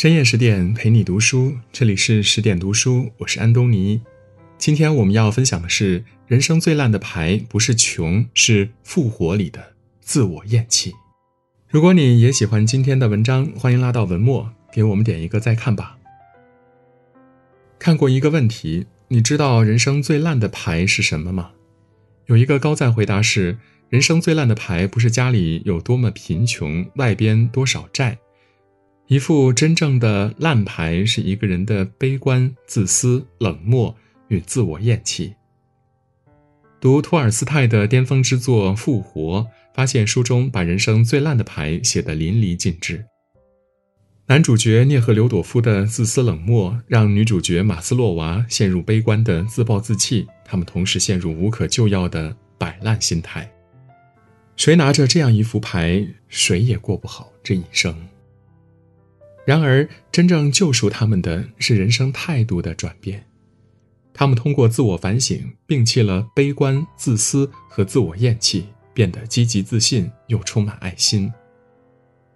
深夜十点陪你读书，这里是十点读书，我是安东尼。今天我们要分享的是：人生最烂的牌不是穷，是复活里的自我厌弃。如果你也喜欢今天的文章，欢迎拉到文末给我们点一个再看吧。看过一个问题，你知道人生最烂的牌是什么吗？有一个高赞回答是：人生最烂的牌不是家里有多么贫穷，外边多少债。一副真正的烂牌是一个人的悲观、自私、冷漠与自我厌弃。读托尔斯泰的巅峰之作《复活》，发现书中把人生最烂的牌写得淋漓尽致。男主角涅赫留朵夫的自私冷漠，让女主角马斯洛娃陷入悲观的自暴自弃，他们同时陷入无可救药的摆烂心态。谁拿着这样一副牌，谁也过不好这一生。然而，真正救赎他们的是人生态度的转变。他们通过自我反省，摒弃了悲观、自私和自我厌弃，变得积极自信又充满爱心。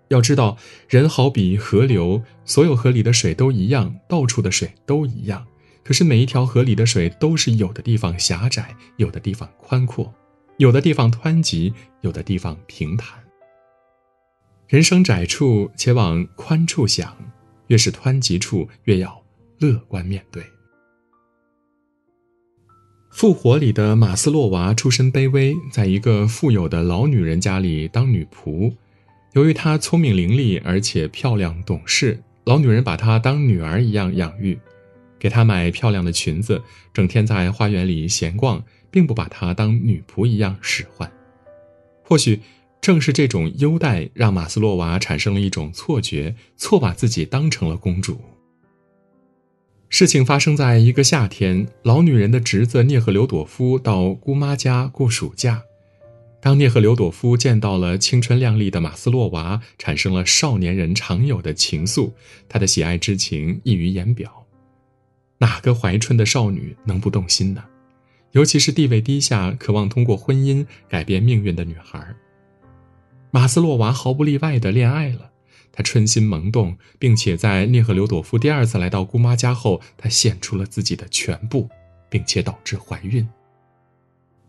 要知道，人好比河流，所有河里的水都一样，到处的水都一样。可是每一条河里的水都是有的地方狭窄，有的地方宽阔，有的地方湍急，有的地方平坦。人生窄处，且往宽处想；越是湍急处，越要乐观面对。复活里的马斯洛娃出身卑微，在一个富有的老女人家里当女仆。由于她聪明伶俐，而且漂亮懂事，老女人把她当女儿一样养育，给她买漂亮的裙子，整天在花园里闲逛，并不把她当女仆一样使唤。或许。正是这种优待，让马斯洛娃产生了一种错觉，错把自己当成了公主。事情发生在一个夏天，老女人的侄子涅赫留朵夫到姑妈家过暑假。当涅赫留朵夫见到了青春靓丽的马斯洛娃，产生了少年人常有的情愫，他的喜爱之情溢于言表。哪个怀春的少女能不动心呢？尤其是地位低下、渴望通过婚姻改变命运的女孩。马斯洛娃毫不例外的恋爱了，她春心萌动，并且在涅赫留朵夫第二次来到姑妈家后，她献出了自己的全部，并且导致怀孕。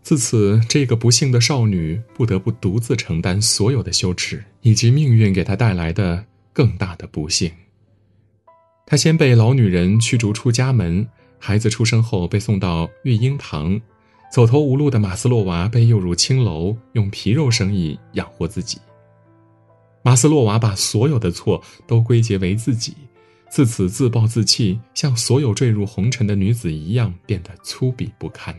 自此，这个不幸的少女不得不独自承担所有的羞耻，以及命运给她带来的更大的不幸。她先被老女人驱逐出家门，孩子出生后被送到育婴堂。走投无路的马斯洛娃被诱入青楼，用皮肉生意养活自己。马斯洛娃把所有的错都归结为自己，自此自暴自弃，像所有坠入红尘的女子一样，变得粗鄙不堪。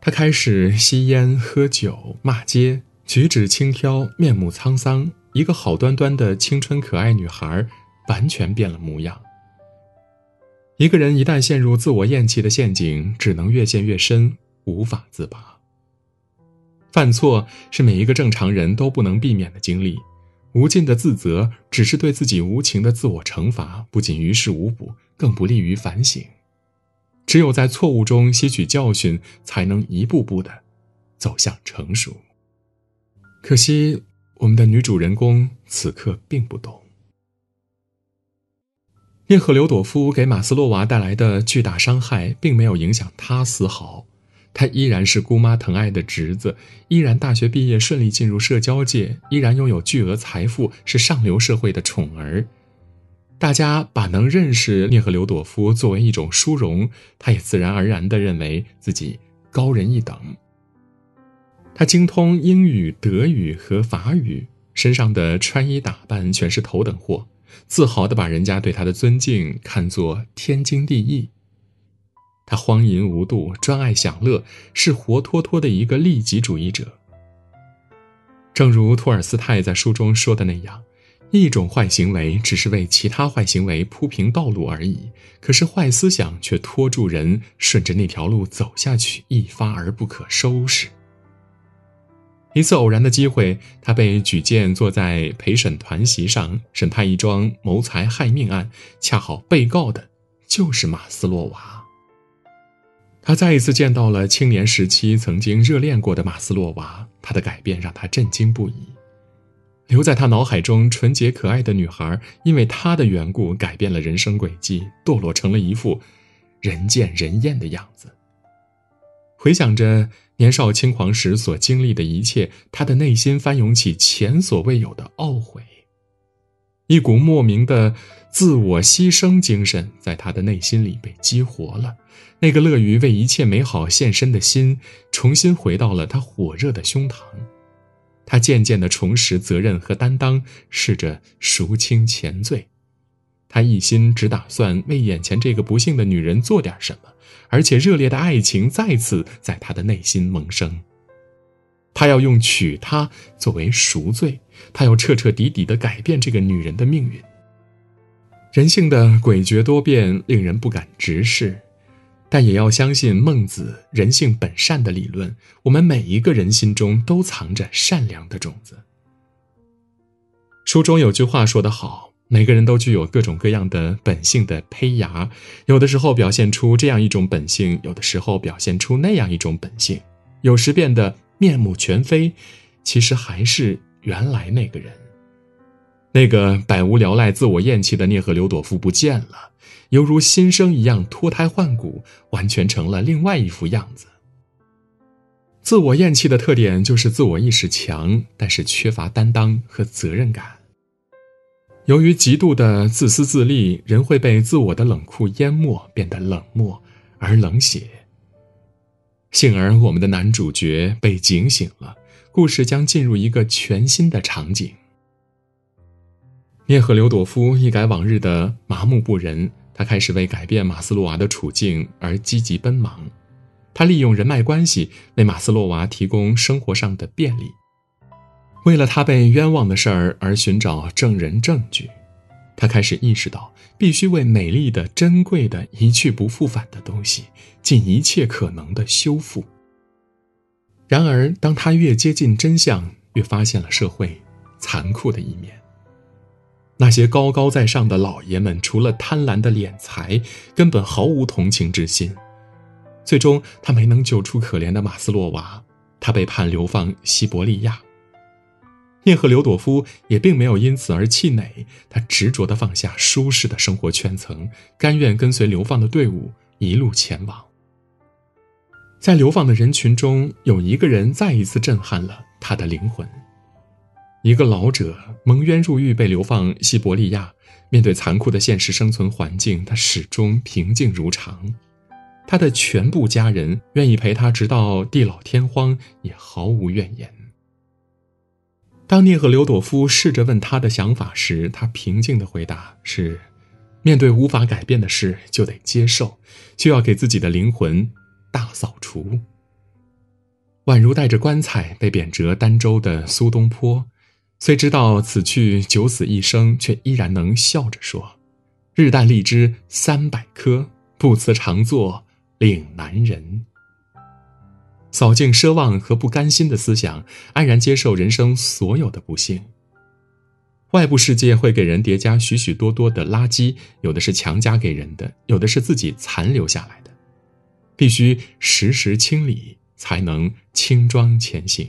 她开始吸烟、喝酒、骂街，举止轻佻，面目沧桑，一个好端端的青春可爱女孩，完全变了模样。一个人一旦陷入自我厌弃的陷阱，只能越陷越深，无法自拔。犯错是每一个正常人都不能避免的经历，无尽的自责只是对自己无情的自我惩罚，不仅于事无补，更不利于反省。只有在错误中吸取教训，才能一步步的走向成熟。可惜，我们的女主人公此刻并不懂。聂赫留朵夫给马斯洛娃带来的巨大伤害，并没有影响他丝毫。他依然是姑妈疼爱的侄子，依然大学毕业顺利进入社交界，依然拥有巨额财富，是上流社会的宠儿。大家把能认识聂赫留朵夫作为一种殊荣，他也自然而然地认为自己高人一等。他精通英语、德语和法语，身上的穿衣打扮全是头等货。自豪地把人家对他的尊敬看作天经地义。他荒淫无度，专爱享乐，是活脱脱的一个利己主义者。正如托尔斯泰在书中说的那样，一种坏行为只是为其他坏行为铺平道路而已，可是坏思想却拖住人顺着那条路走下去，一发而不可收拾。一次偶然的机会，他被举荐坐在陪审团席上审判一桩谋财害命案，恰好被告的就是马斯洛娃。他再一次见到了青年时期曾经热恋过的马斯洛娃，他的改变让他震惊不已。留在他脑海中纯洁可爱的女孩，因为他的缘故改变了人生轨迹，堕落成了一副人见人厌的样子。回想着年少轻狂时所经历的一切，他的内心翻涌起前所未有的懊悔，一股莫名的自我牺牲精神在他的内心里被激活了。那个乐于为一切美好献身的心，重新回到了他火热的胸膛。他渐渐地重拾责任和担当，试着赎清前罪。他一心只打算为眼前这个不幸的女人做点什么。而且热烈的爱情再次在他的内心萌生。他要用娶她作为赎罪，他要彻彻底底的改变这个女人的命运。人性的诡谲多变令人不敢直视，但也要相信孟子“人性本善”的理论。我们每一个人心中都藏着善良的种子。书中有句话说得好。每个人都具有各种各样的本性的胚芽，有的时候表现出这样一种本性，有的时候表现出那样一种本性，有时变得面目全非，其实还是原来那个人。那个百无聊赖、自我厌弃的涅赫留朵夫不见了，犹如新生一样脱胎换骨，完全成了另外一副样子。自我厌弃的特点就是自我意识强，但是缺乏担当和责任感。由于极度的自私自利，人会被自我的冷酷淹没，变得冷漠而冷血。幸而我们的男主角被警醒了，故事将进入一个全新的场景。聂赫留朵夫一改往日的麻木不仁，他开始为改变马斯洛娃的处境而积极奔忙。他利用人脉关系为马斯洛娃提供生活上的便利。为了他被冤枉的事儿而寻找证人证据，他开始意识到必须为美丽的、珍贵的、一去不复返的东西尽一切可能的修复。然而，当他越接近真相，越发现了社会残酷的一面。那些高高在上的老爷们，除了贪婪的敛财，根本毫无同情之心。最终，他没能救出可怜的马斯洛娃，他被判流放西伯利亚。聂赫留朵夫也并没有因此而气馁，他执着地放下舒适的生活圈层，甘愿跟随流放的队伍一路前往。在流放的人群中，有一个人再一次震撼了他的灵魂。一个老者蒙冤入狱，被流放西伯利亚，面对残酷的现实生存环境，他始终平静如常。他的全部家人愿意陪他直到地老天荒，也毫无怨言。当聂赫留朵夫试着问他的想法时，他平静的回答是：面对无法改变的事，就得接受，就要给自己的灵魂大扫除。宛如带着棺材被贬谪儋州的苏东坡，虽知道此去九死一生，却依然能笑着说：“日啖荔枝三百颗，不辞长作岭南人。”扫尽奢望和不甘心的思想，安然接受人生所有的不幸。外部世界会给人叠加许许多多的垃圾，有的是强加给人的，有的是自己残留下来的，必须时时清理，才能轻装前行。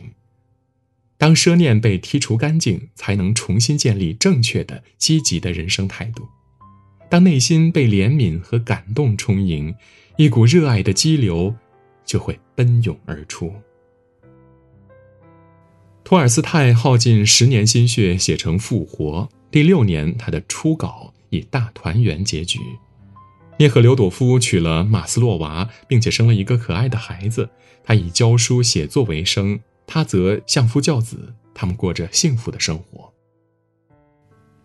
当奢念被剔除干净，才能重新建立正确的、积极的人生态度。当内心被怜悯和感动充盈，一股热爱的激流。就会奔涌而出。托尔斯泰耗尽十年心血写成《复活》，第六年他的初稿以大团圆结局。涅赫留朵夫娶了马斯洛娃，并且生了一个可爱的孩子。他以教书写作为生，他则相夫教子，他们过着幸福的生活。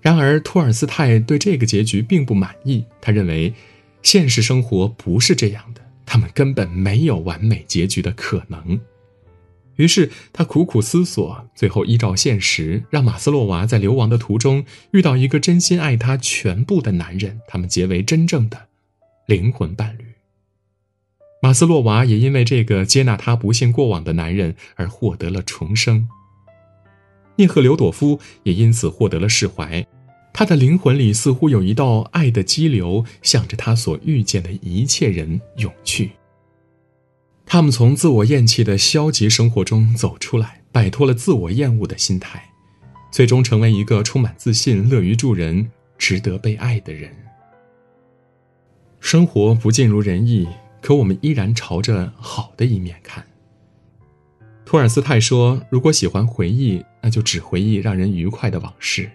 然而，托尔斯泰对这个结局并不满意，他认为现实生活不是这样的。他们根本没有完美结局的可能，于是他苦苦思索，最后依照现实，让马斯洛娃在流亡的途中遇到一个真心爱她全部的男人，他们结为真正的灵魂伴侣。马斯洛娃也因为这个接纳他不幸过往的男人而获得了重生。聂赫留朵夫也因此获得了释怀。他的灵魂里似乎有一道爱的激流，向着他所遇见的一切人涌去。他们从自我厌弃的消极生活中走出来，摆脱了自我厌恶的心态，最终成为一个充满自信、乐于助人、值得被爱的人。生活不尽如人意，可我们依然朝着好的一面看。托尔斯泰说：“如果喜欢回忆，那就只回忆让人愉快的往事。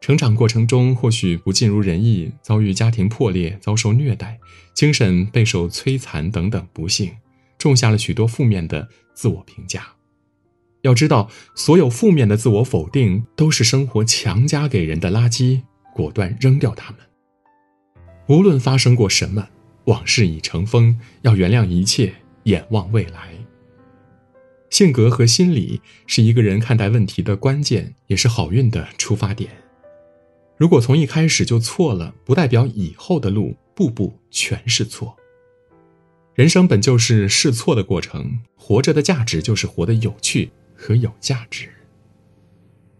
成长过程中或许不尽如人意，遭遇家庭破裂、遭受虐待、精神备受摧残等等不幸，种下了许多负面的自我评价。要知道，所有负面的自我否定都是生活强加给人的垃圾，果断扔掉它们。无论发生过什么，往事已成风，要原谅一切，眼望未来。”性格和心理是一个人看待问题的关键，也是好运的出发点。如果从一开始就错了，不代表以后的路步步全是错。人生本就是试错的过程，活着的价值就是活得有趣和有价值。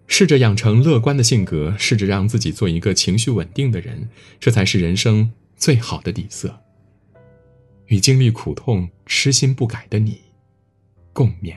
试着养成乐观的性格，试着让自己做一个情绪稳定的人，这才是人生最好的底色。与经历苦痛、痴心不改的你。共勉。